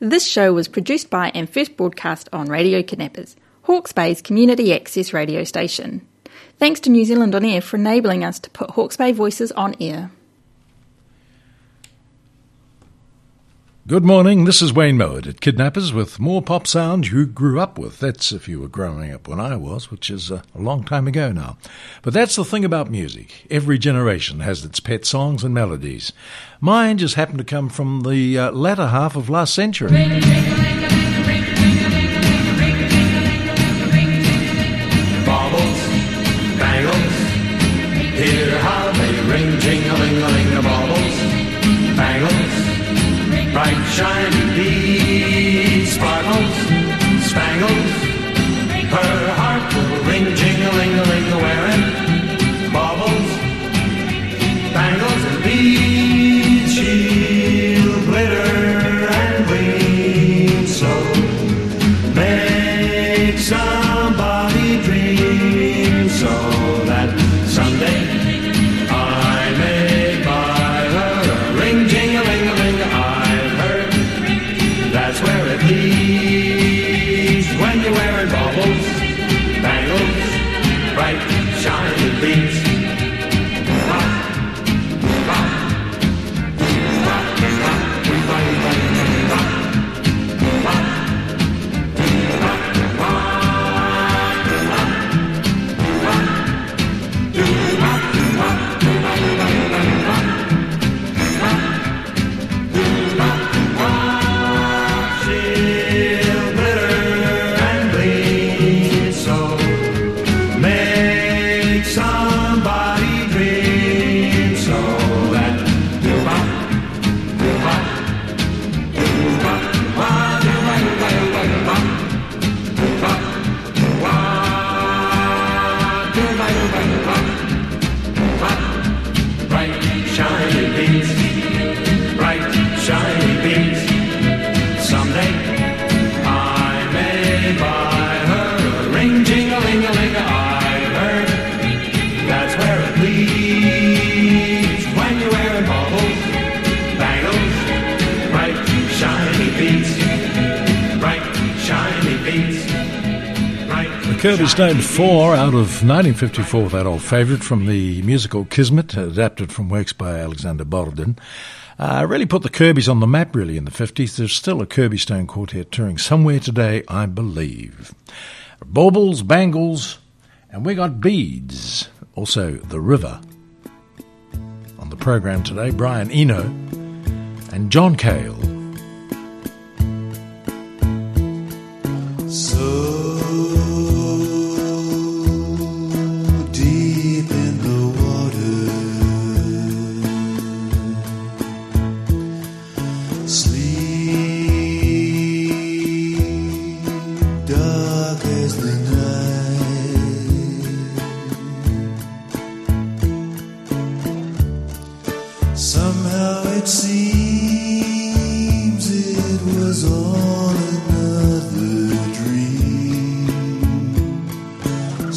This show was produced by and first broadcast on Radio Kidnappers, Hawke's Bay's community access radio station. Thanks to New Zealand On Air for enabling us to put Hawke's Bay voices on air. Good morning, this is Wayne Mowat at Kidnappers with more pop sounds you grew up with. That's if you were growing up when I was, which is a long time ago now. But that's the thing about music. Every generation has its pet songs and melodies. Mine just happened to come from the uh, latter half of last century. Stone 4 out of 1954, that old favourite from the musical Kismet, adapted from works by Alexander Borodin. Uh, really put the Kirbys on the map, really, in the 50s. There's still a Kirby Stone quartet touring somewhere today, I believe. Baubles, bangles, and we got beads. Also, The River. On the program today, Brian Eno and John Cale. deep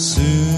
Soon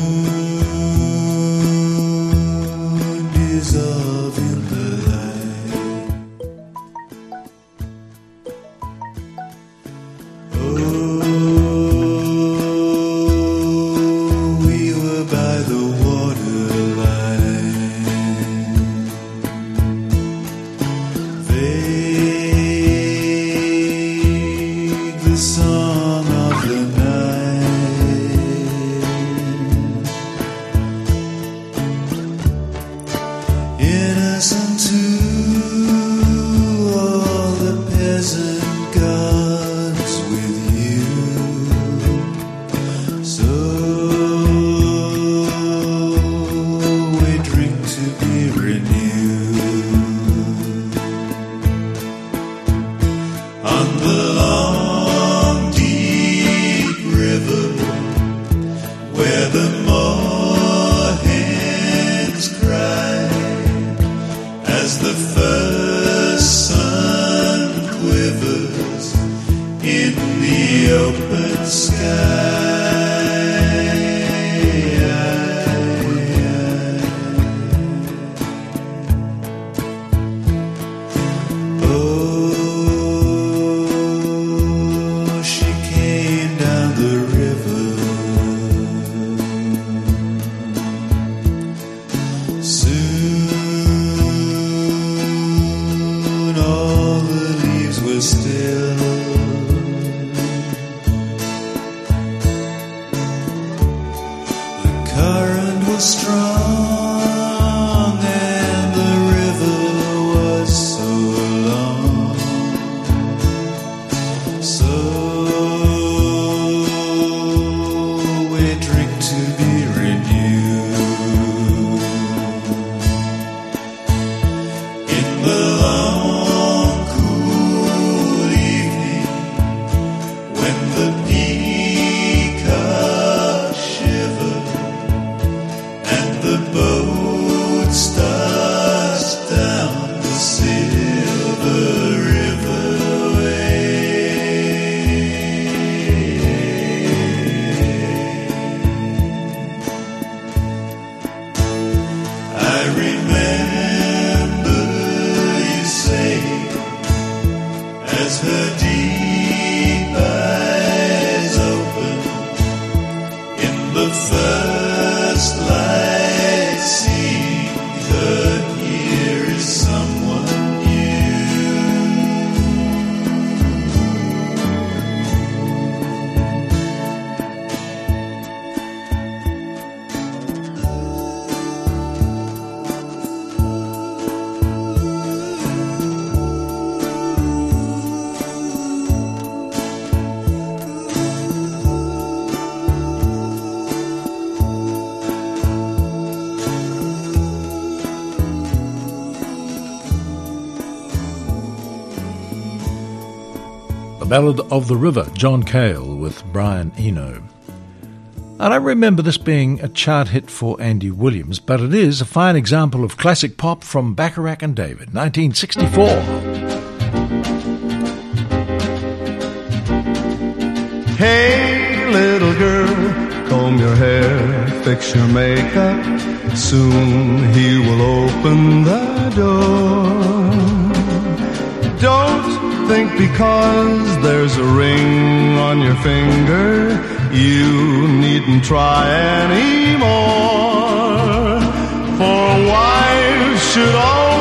current was strong Ballad of the River, John Cale with Brian Eno. I don't remember this being a chart hit for Andy Williams, but it is a fine example of classic pop from Bacharach and David, 1964. Hey, little girl, comb your hair, fix your makeup. Soon he will open the door. Don't think because there's a ring on your finger, you needn't try anymore. For wives should always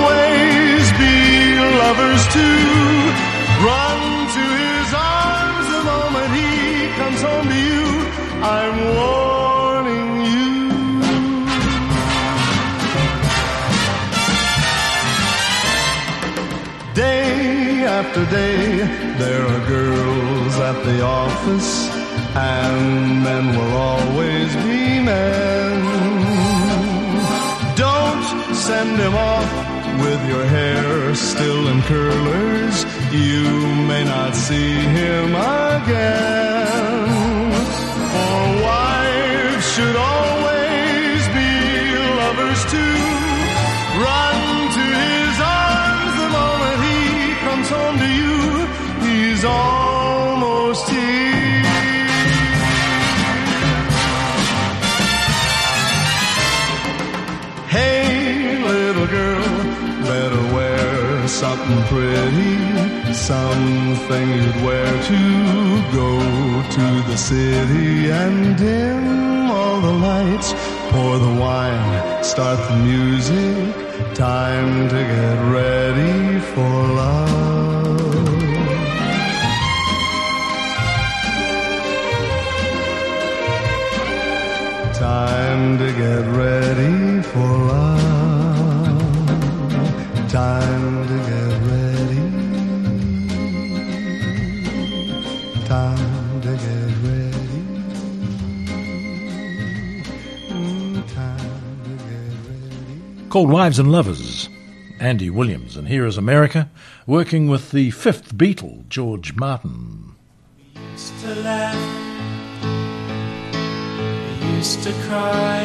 Day after day, there are girls at the office, and men will always be men. Don't send him off with your hair still in curlers. You may not see him again. For wives should always be lovers too. Run something pretty, something you'd wear to go to the city and dim all the lights, pour the wine, start the music, time to get ready for love. Time to get ready for love. Called Wives and Lovers, Andy Williams. And here is America, working with the fifth Beatle, George Martin. used to laugh, we used to cry,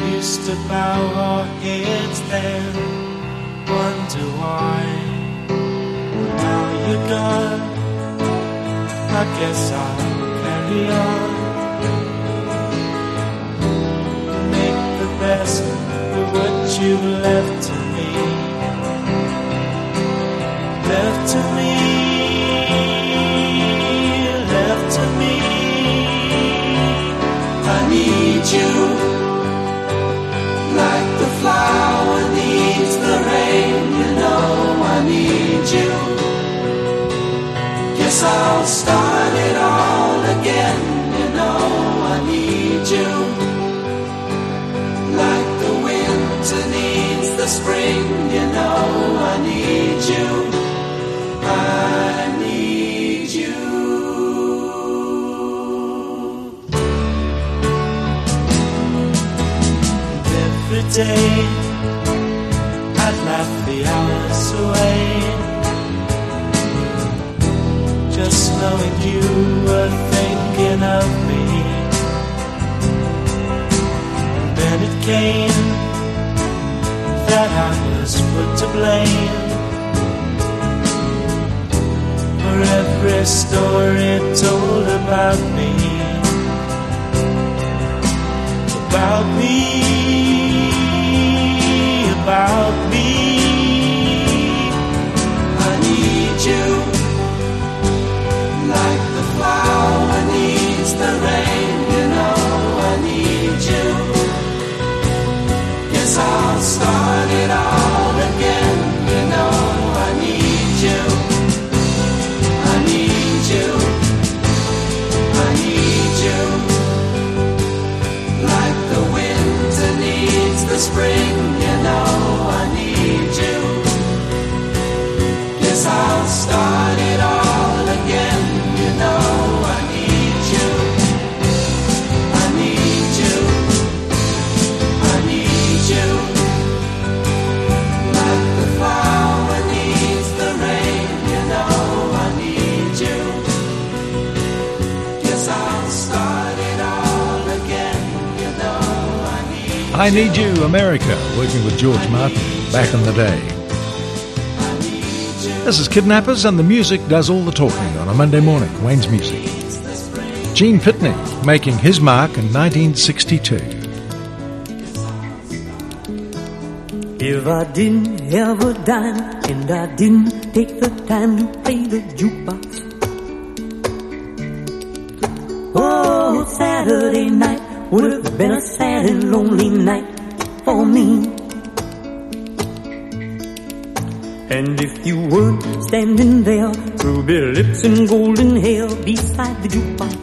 we used to bow our heads then, wonder why. Now you're gone, I guess I'll carry on. rest of what you've left to me. Left to me. Left to me. I need you. Like the flower needs the rain, you know I need you. Guess I'll start. Spring, you know I need you. I need you. Every day I'd laugh the hours away. Just knowing you were thinking of me. And then it came that I was put to blame for every story told about me. About me, about me. all started out. I Need You, America, working with George Martin back in the day. This is Kidnappers, and the music does all the talking on a Monday morning. Wayne's Music. Gene Pitney making his mark in 1962. If I didn't have a dime and I didn't take the time to play the jukebox. Oh, Saturday night would have been a sad and lonely night for me. And if you weren't standing there, ruby lips and golden hair beside the jukebox.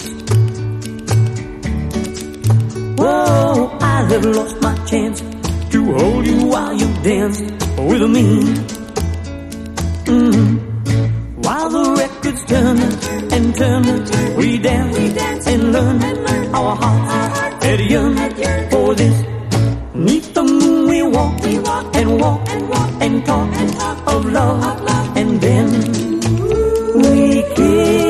Whoa, I'd have lost my chance to hold you while you dance with me. Mm. While the records turn and turn, we dance and learn our hearts yearned for this. Neath the moon we walk. And walk. And talk of love. And then we kiss.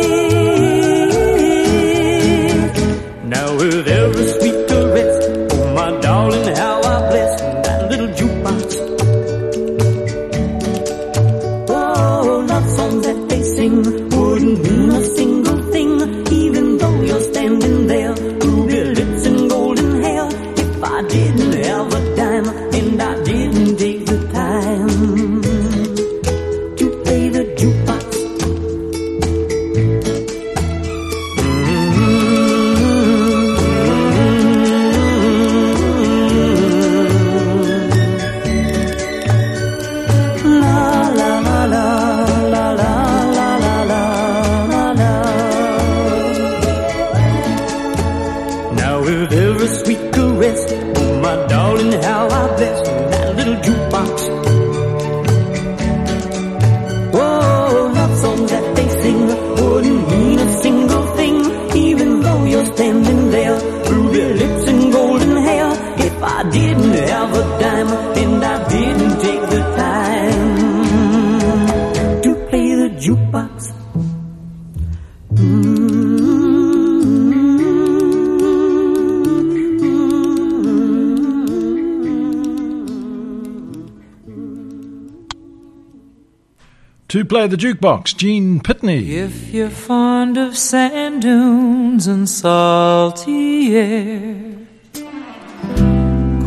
Play the jukebox, Gene Pitney. If you're fond of sand dunes and salty air,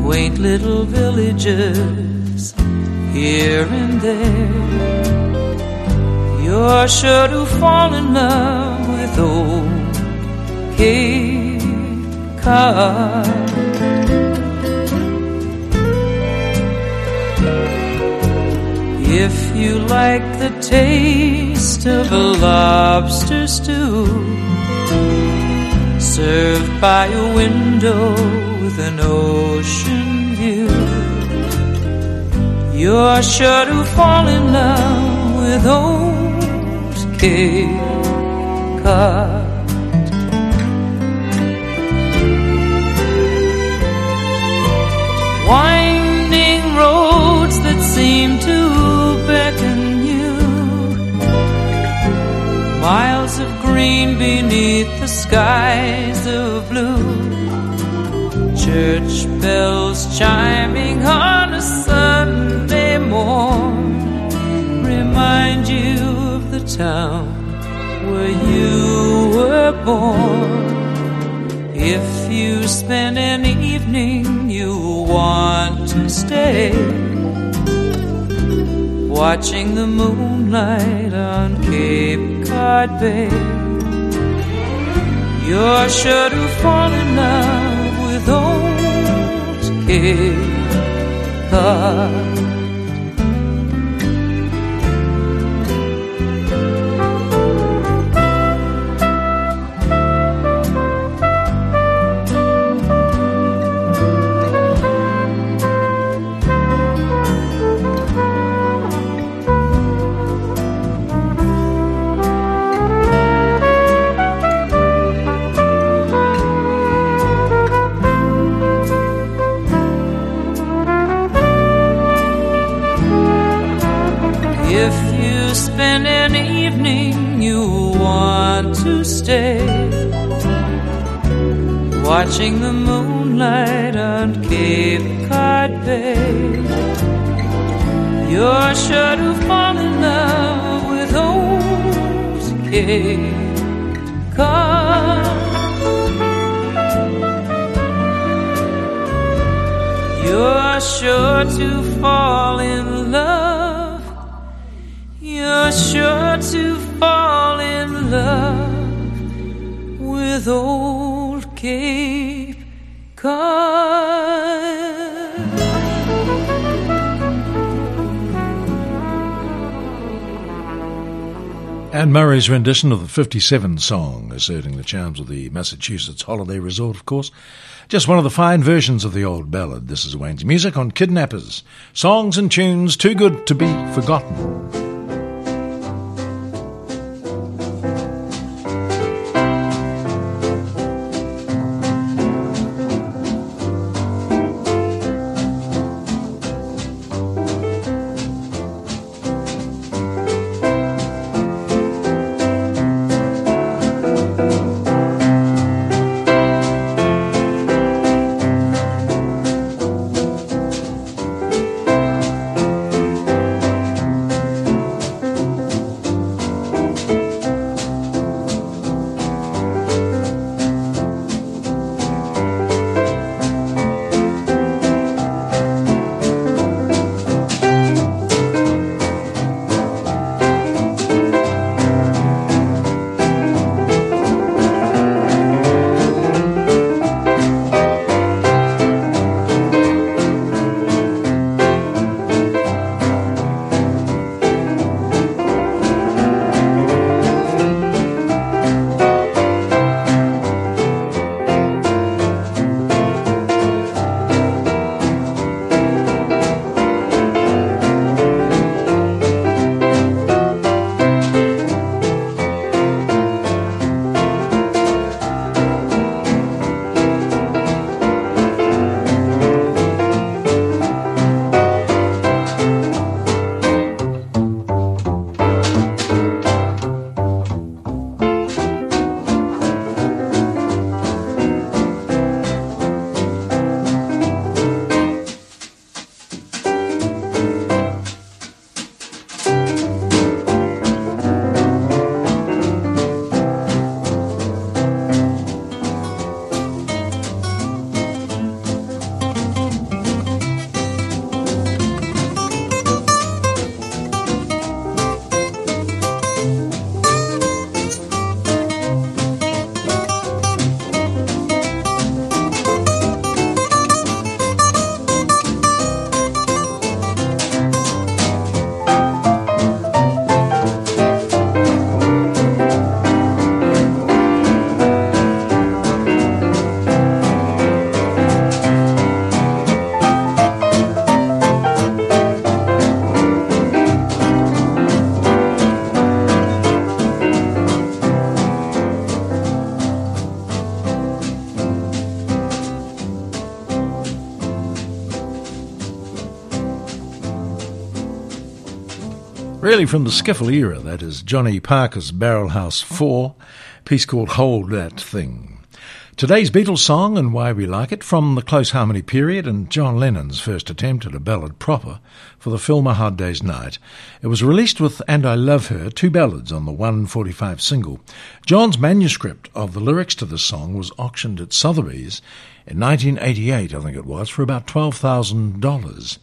quaint little villages here and there, you're sure to fall in love with old Cape Cod. If you like the taste of a lobster stew served by a window with an ocean view. You're sure to fall in love with old Cape. Winding roads that seem to beckon Miles of green beneath the skies of blue. Church bells chiming on a Sunday morn remind you of the town where you were born. If you spend an evening you want to stay watching the moonlight on Cape Cod Bay. You're sure to fall in love with old Cape Cod. Stay Watching the moonlight on Cape Cod Bay. You're sure to fall in love with old Cape Cod. You're sure to fall in love. You're sure to fall in love with old Cape Cod. Anne Murray's rendition of the 57 song, asserting the charms of the Massachusetts holiday resort, of course. Just one of the fine versions of the old ballad. This is Wayne's music on Kidnappers. Songs and tunes too good to be forgotten. Really from the skiffle era, that is Johnny Parker's Barrel House 4, piece called Hold That Thing. Today's Beatles song and why we like it from the close harmony period and John Lennon's first attempt at a ballad proper for the film A Hard Day's Night. It was released with And I Love Her, two ballads on the 145 single. John's manuscript of the lyrics to the song was auctioned at Sotheby's in 1988, I think it was, for about $12,000.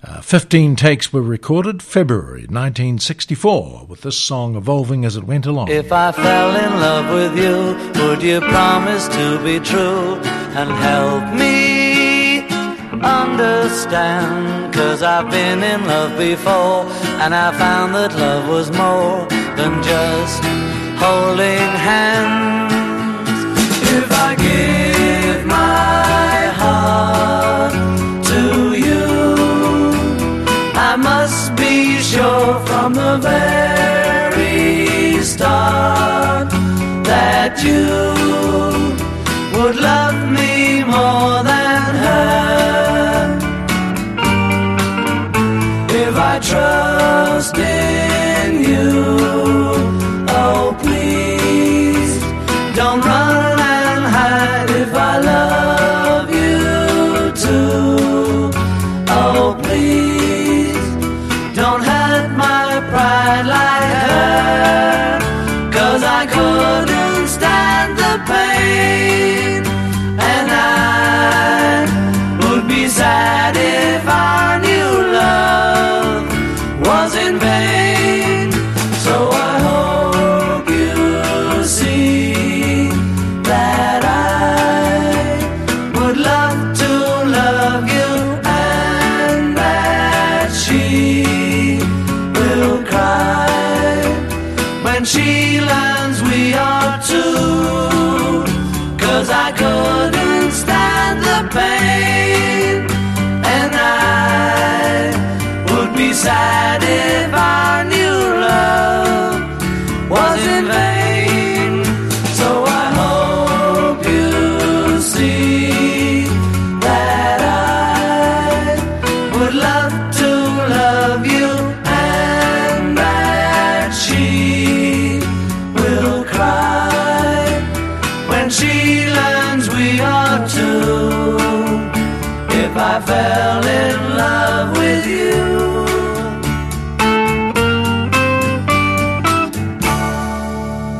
Uh, 15 takes were recorded February 1964, with this song evolving as it went along. If I fell in love with you, would you promise to be true and help me understand? Cause I've been in love before, and I found that love was more than just holding hands. If I give sure from the very start that you would love me more than her. If I trust in you, oh please don't run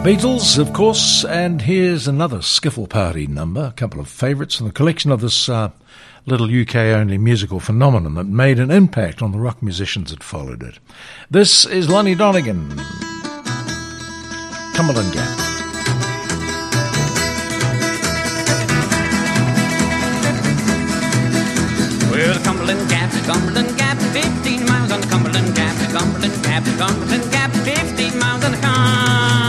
Beatles, of course, and here's another Skiffle Party number, a couple of favourites from the collection of this uh, little UK only musical phenomenon that made an impact on the rock musicians that followed it. This is Lonnie Donegan, Cumberland Gap. Well, the Cumberland Gap, Cumberland Gap, 15 miles on the Cumberland Gap, the Cumberland Gap, the Cumberland Gap, 15 miles on the Cumberland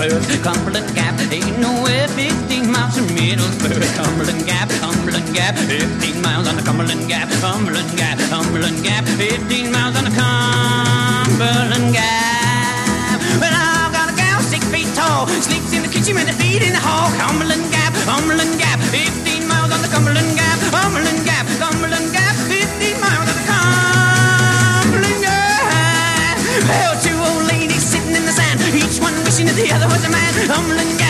Middlesbrough. Cumberland Gap ain't nowhere 15 miles from Middlesbrough. Cumberland Gap, Cumberland Gap, 15 miles on the Cumberland Gap, Cumberland Gap, Cumberland Gap, 15 miles on the Cumberland Gap. Well, I've got a gal six feet tall, sleeps in the kitchen with her feet in the hall. Cumberland Gap, Cumberland Gap, 15 miles on the Cumberland Gap, the other was a man. Cumberland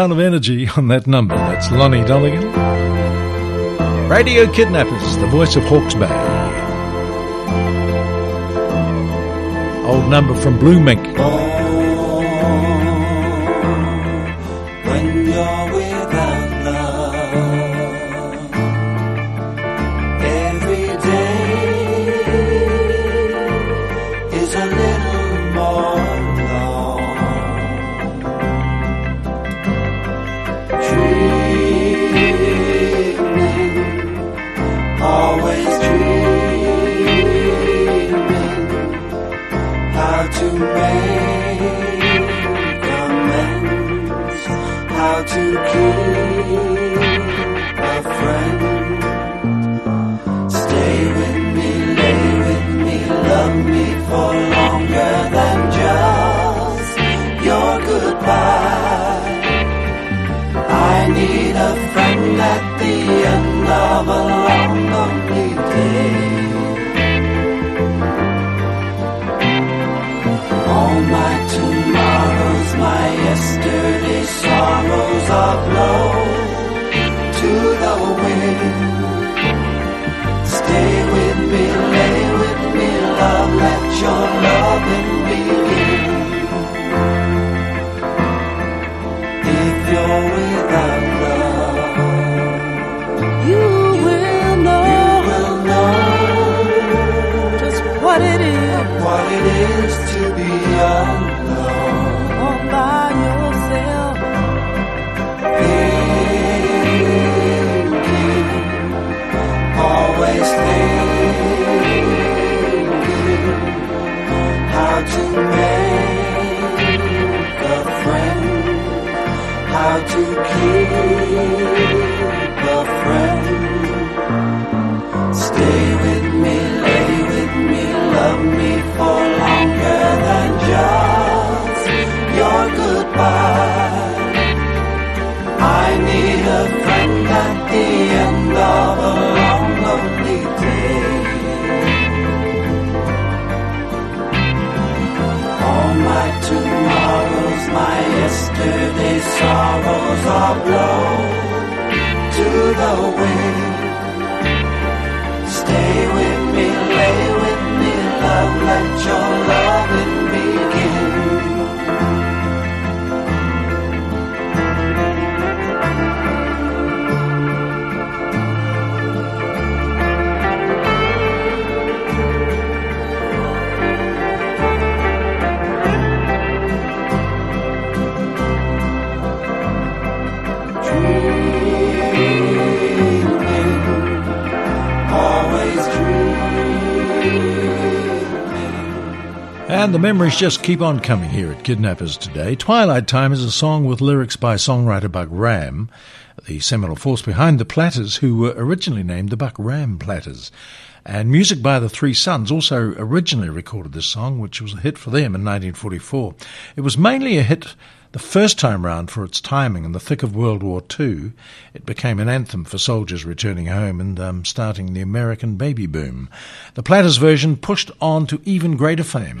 ton of energy on that number. That's Lonnie Donegan. Radio Kidnappers, the voice of Hawke's Bay. Old number from Blue Mink. Make a friend, how to keep sorrows are blown to the wind. Stay with me, lay with me, love, let your loving And the memories just keep on coming here at Kidnappers today. Twilight Time is a song with lyrics by songwriter Buck Ram, the seminal force behind the Platters, who were originally named the Buck Ram Platters. And music by the Three Suns also originally recorded this song, which was a hit for them in 1944. It was mainly a hit the first time round for its timing in the thick of World War II. It became an anthem for soldiers returning home and um, starting the American baby boom. The Platters version pushed on to even greater fame.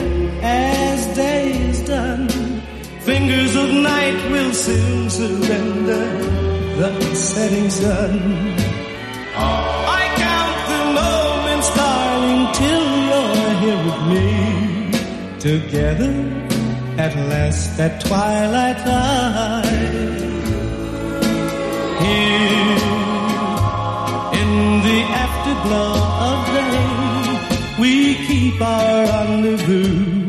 Fingers of night will soon surrender the setting sun. I count the moments, darling, till you're here with me. Together at last at twilight time. Here in the afterglow of day, we keep our rendezvous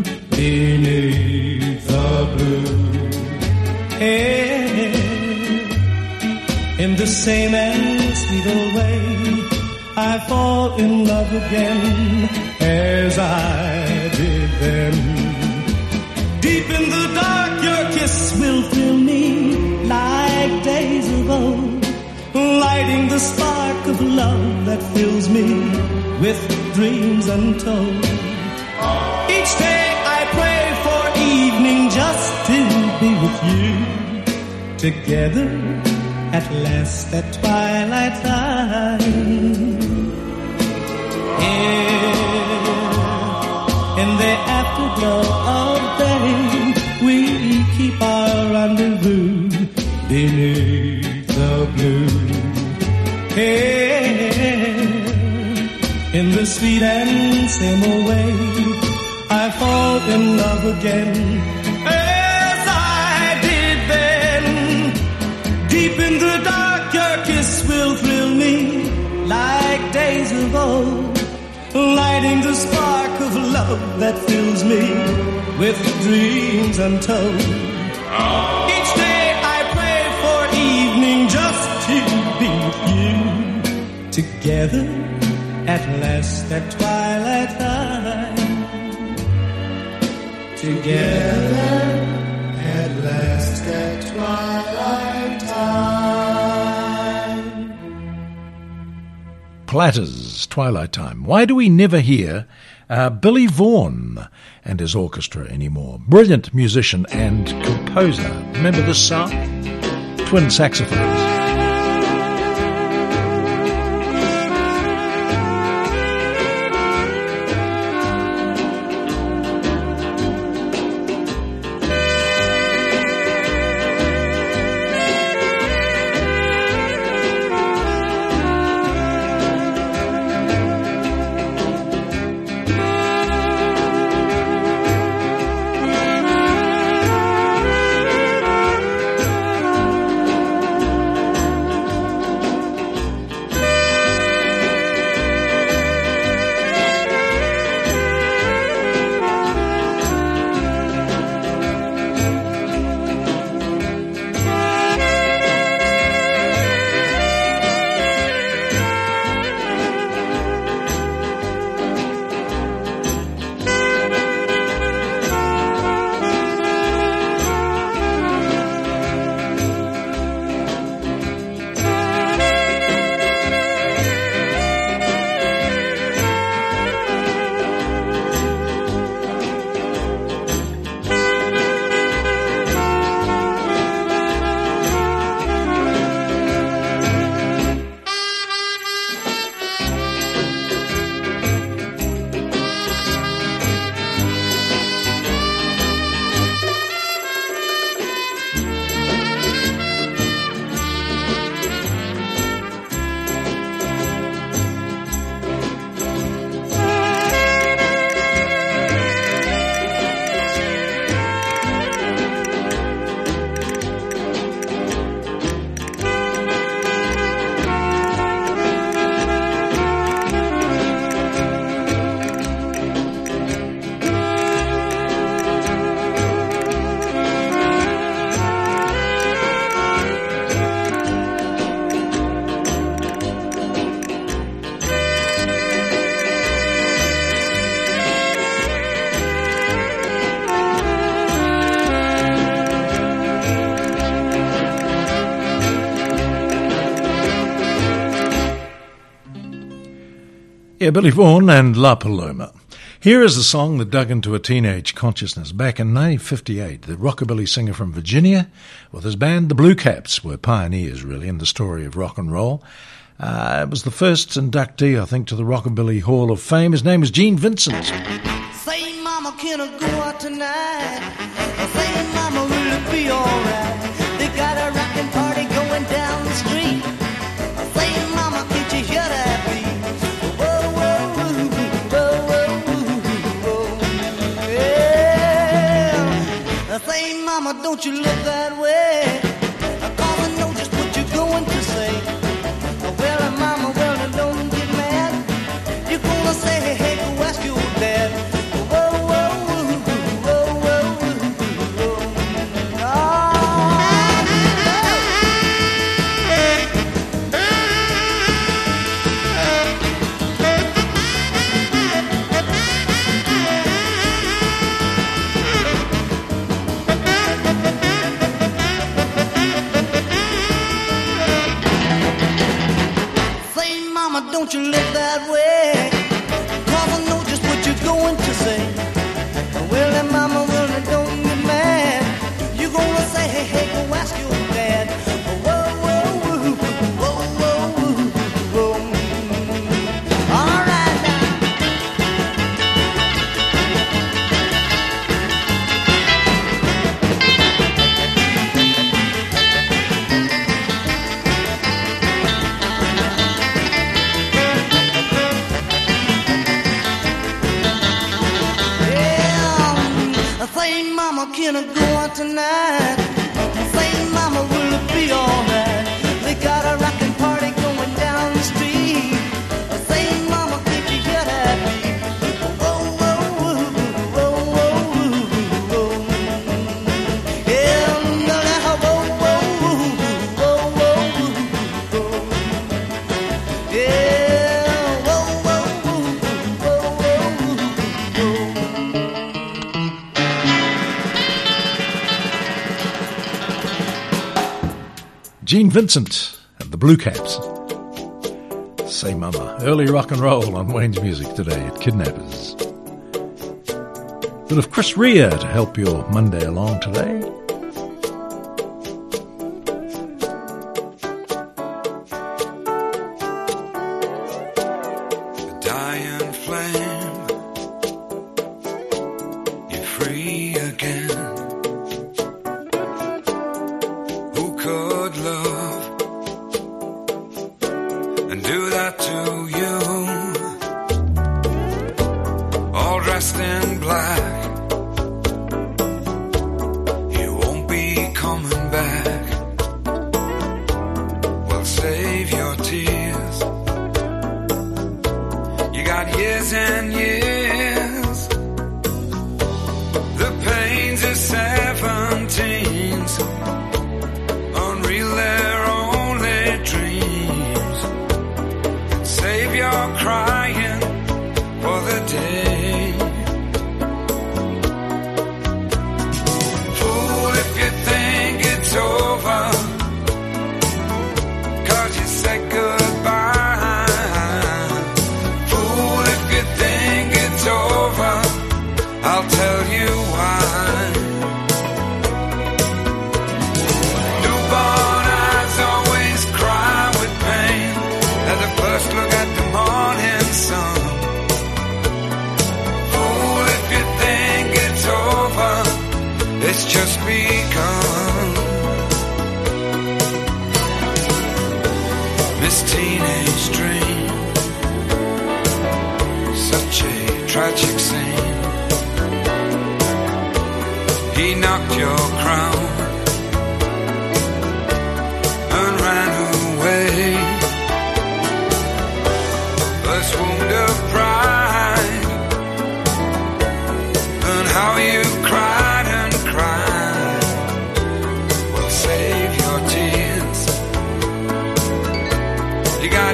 Hey, in the same and sweet old way, I fall in love again as I did then. Deep in the dark, your kiss will thrill me like days of old, lighting the spark of love that fills me with dreams untold. Each day I pray for evening just to be with you. Together at last at twilight time. In the afterglow of day, we keep our rendezvous beneath the blue. In the sweet and same way, I fall in love again. The dark, your kiss will thrill me like days of old, lighting the spark of love that fills me with dreams untold. Each day I pray for evening just to be with you, together at last at twilight time. Together Platters, Twilight Time. Why do we never hear uh, Billy Vaughn and his orchestra anymore? Brilliant musician and composer. Remember this song? Twin saxophones. Yeah, Billy Vaughn and La Paloma. Here is a song that dug into a teenage consciousness. Back in 1958, the rockabilly singer from Virginia, with his band, the Blue Caps, were pioneers, really, in the story of rock and roll. Uh, it was the first inductee, I think, to the Rockabilly Hall of Fame. His name was Gene Vincent. Say, Mama, can I go out tonight? You look that way? you live that way? Gene Vincent and the Blue Caps. Say Mama, early rock and roll on Wayne's Music today at Kidnappers. Bit of Chris Rea to help your Monday along today. free again. Who could? love.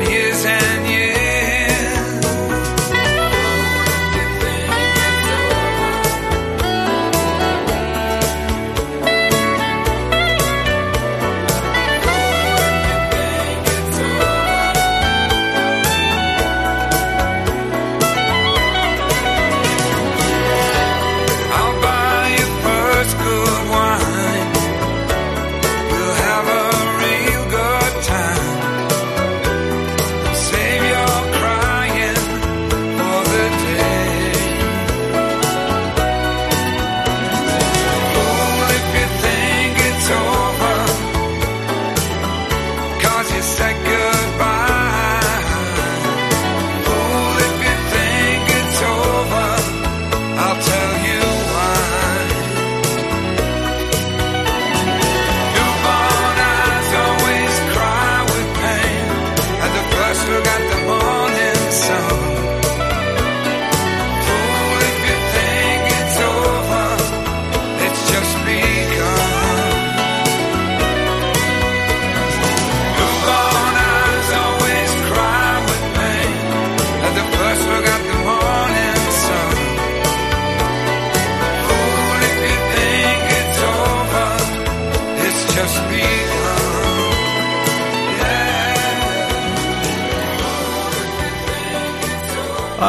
not here.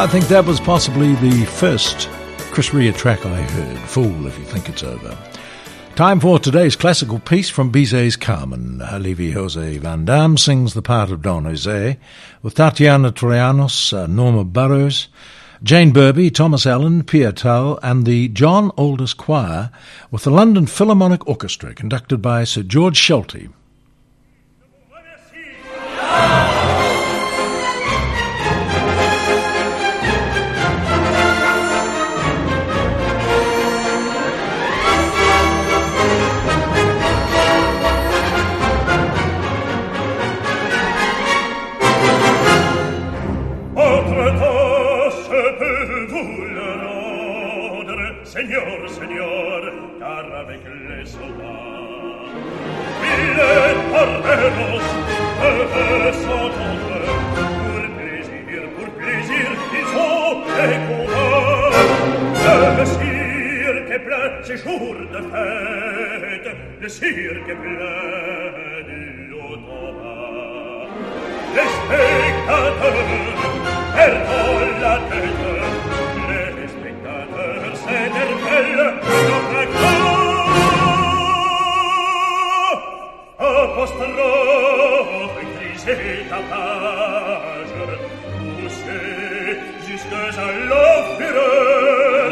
I think that was possibly the first Chris Rea track I heard, Fool If You Think It's Over. Time for today's classical piece from Bizet's Carmen. Olivier Jose Van Dam sings the part of Don Jose, with Tatiana Troyanos, uh, Norma Burrowes, Jane Berbié, Thomas Allen, Pierre Thau, and the John Alldis Choir, with the London Philharmonic Orchestra, conducted by Sir George Solti. la fête, le cirque est plein du haut en bas. Les spectateurs perdent la tête, les spectateurs s'énervellent dans la cour. Apostrophe, grisez la page, poussez jusqu'à l'enfureur,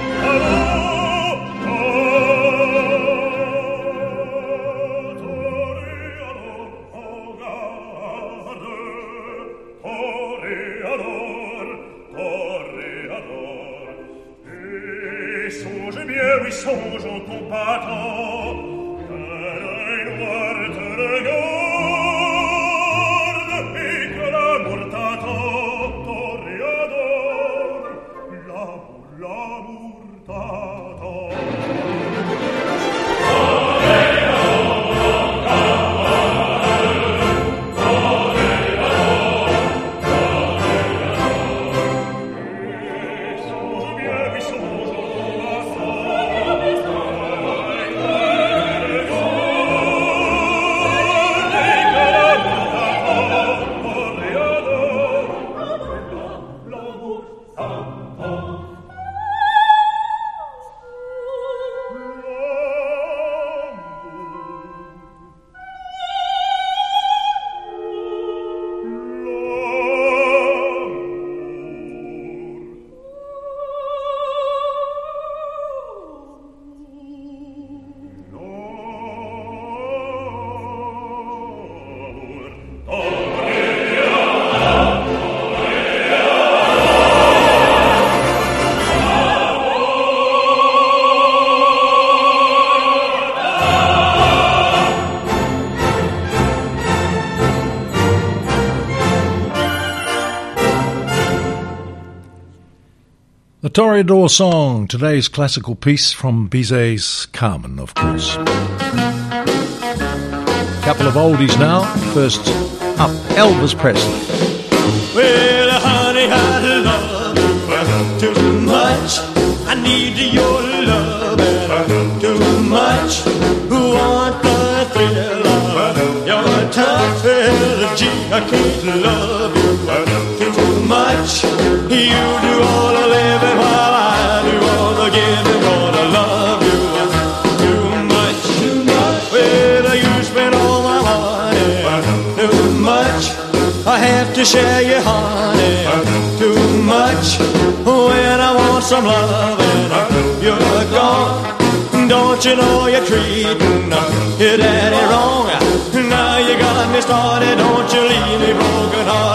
Toreador song, today's classical piece from Bizet's Carmen, of course. Couple of oldies now. First up, Elvis Presley. Well, honey, I love too much. I need your love too much. Want the thrill of your touch, well, gee, I can't love you too much. You do all to share your honey too much. When I want some loving, you're gone. Don't you know you're treating your daddy wrong? Now you got me started. Don't you leave me broken hearted.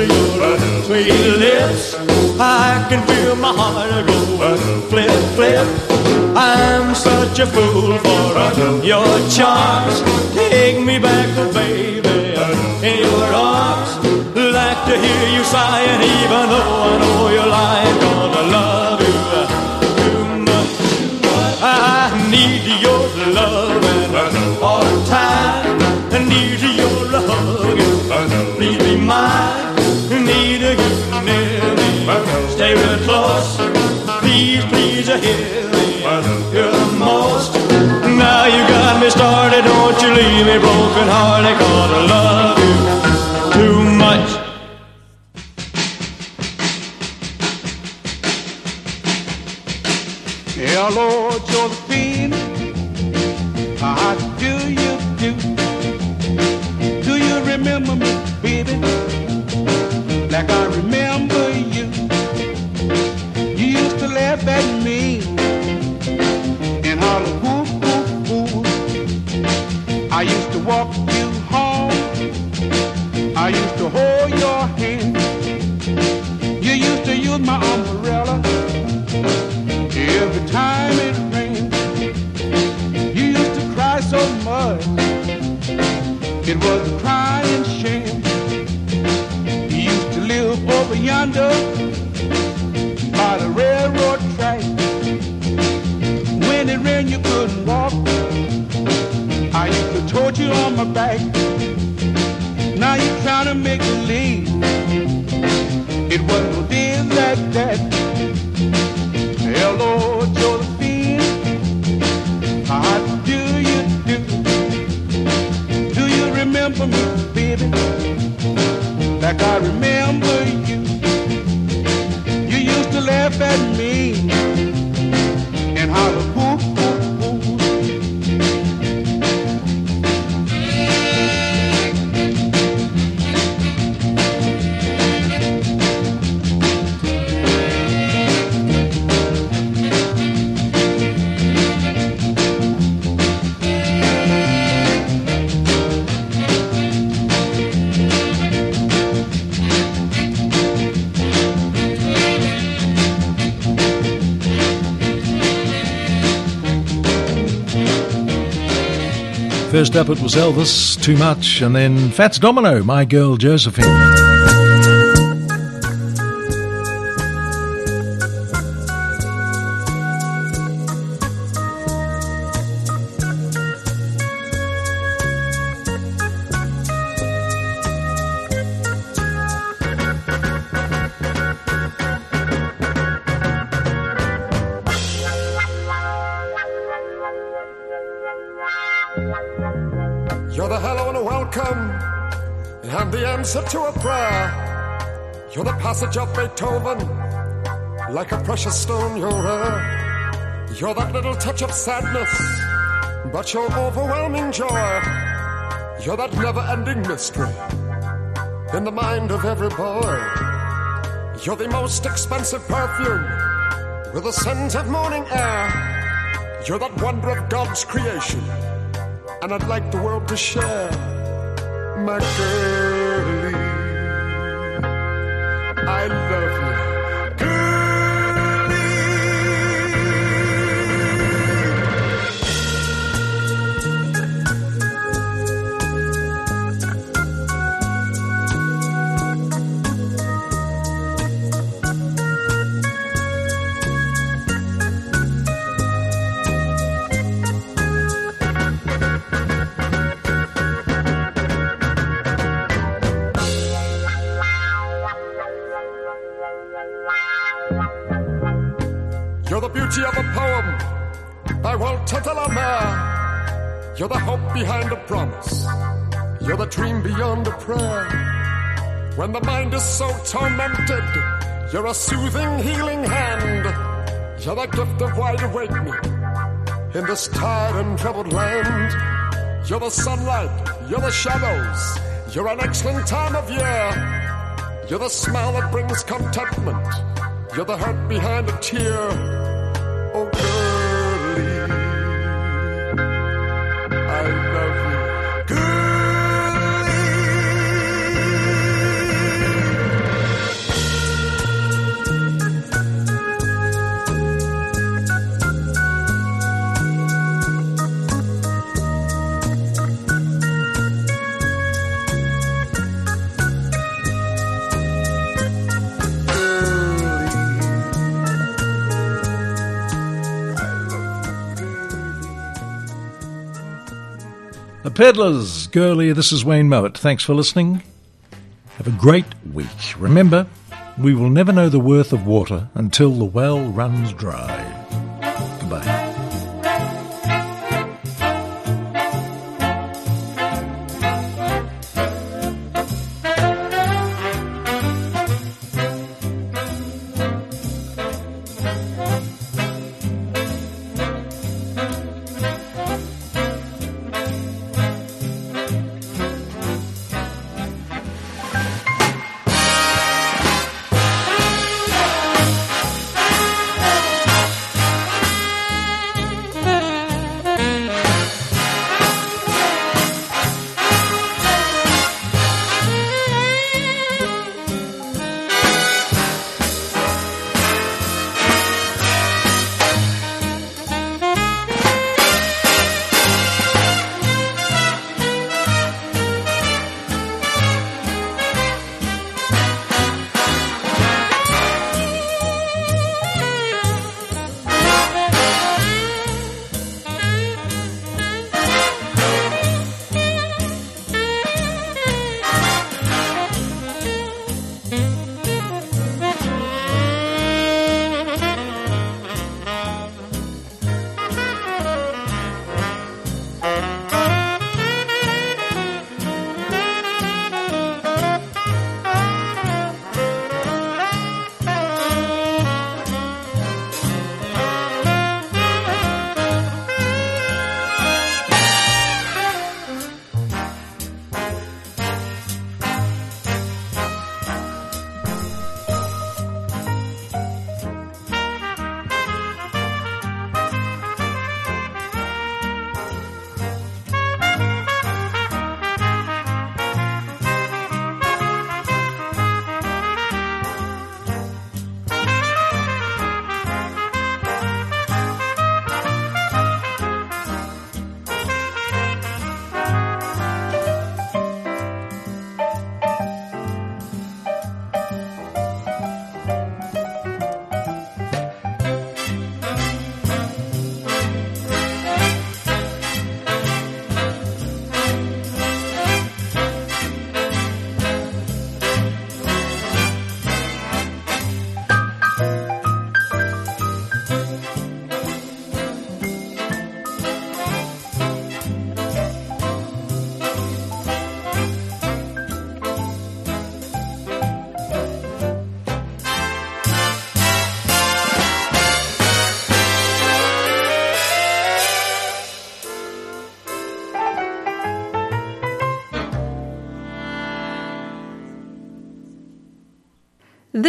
I your sweet lips, I can feel my heart go flip, flip. I'm such a fool for your charms. Take me back, oh baby, in your arms. Like to hear you sighing, even though I know you're lying. Gonna love you too much. I need your loving all the time. I need your hugging. Please be mine. Real close. Please, please hear me. You're the most. Now you got me started. Don't you leave me broken hearted. Gonna love you too much. Lord Josephine, how do you do? Do you remember me, baby? Like I remember use my umbrella every time it rained. You used to cry so much, it was a crying shame. You used to live over yonder First up, it was Elvis, Too Much, and then Fats Domino, My Girl Josephine. You're that little touch of sadness, but you're overwhelming joy. You're that never ending mystery in the mind of every boy. You're the most expensive perfume with a scent of morning air. You're that wonder of God's creation, and I'd like the world to share. My girlie, I love you. When the mind is so tormented, you're a soothing, healing hand. You're the gift of wide awakening in this tired and troubled land. You're the sunlight, you're the shadows, you're an excellent time of year. You're the smile that brings contentment. You're the hurt behind a tear. Oh, The Peddlers, Girlie, this is Wayne Mowat. Thanks for listening. Have a great week. Remember, we will never know the worth of water until the well runs dry. Goodbye.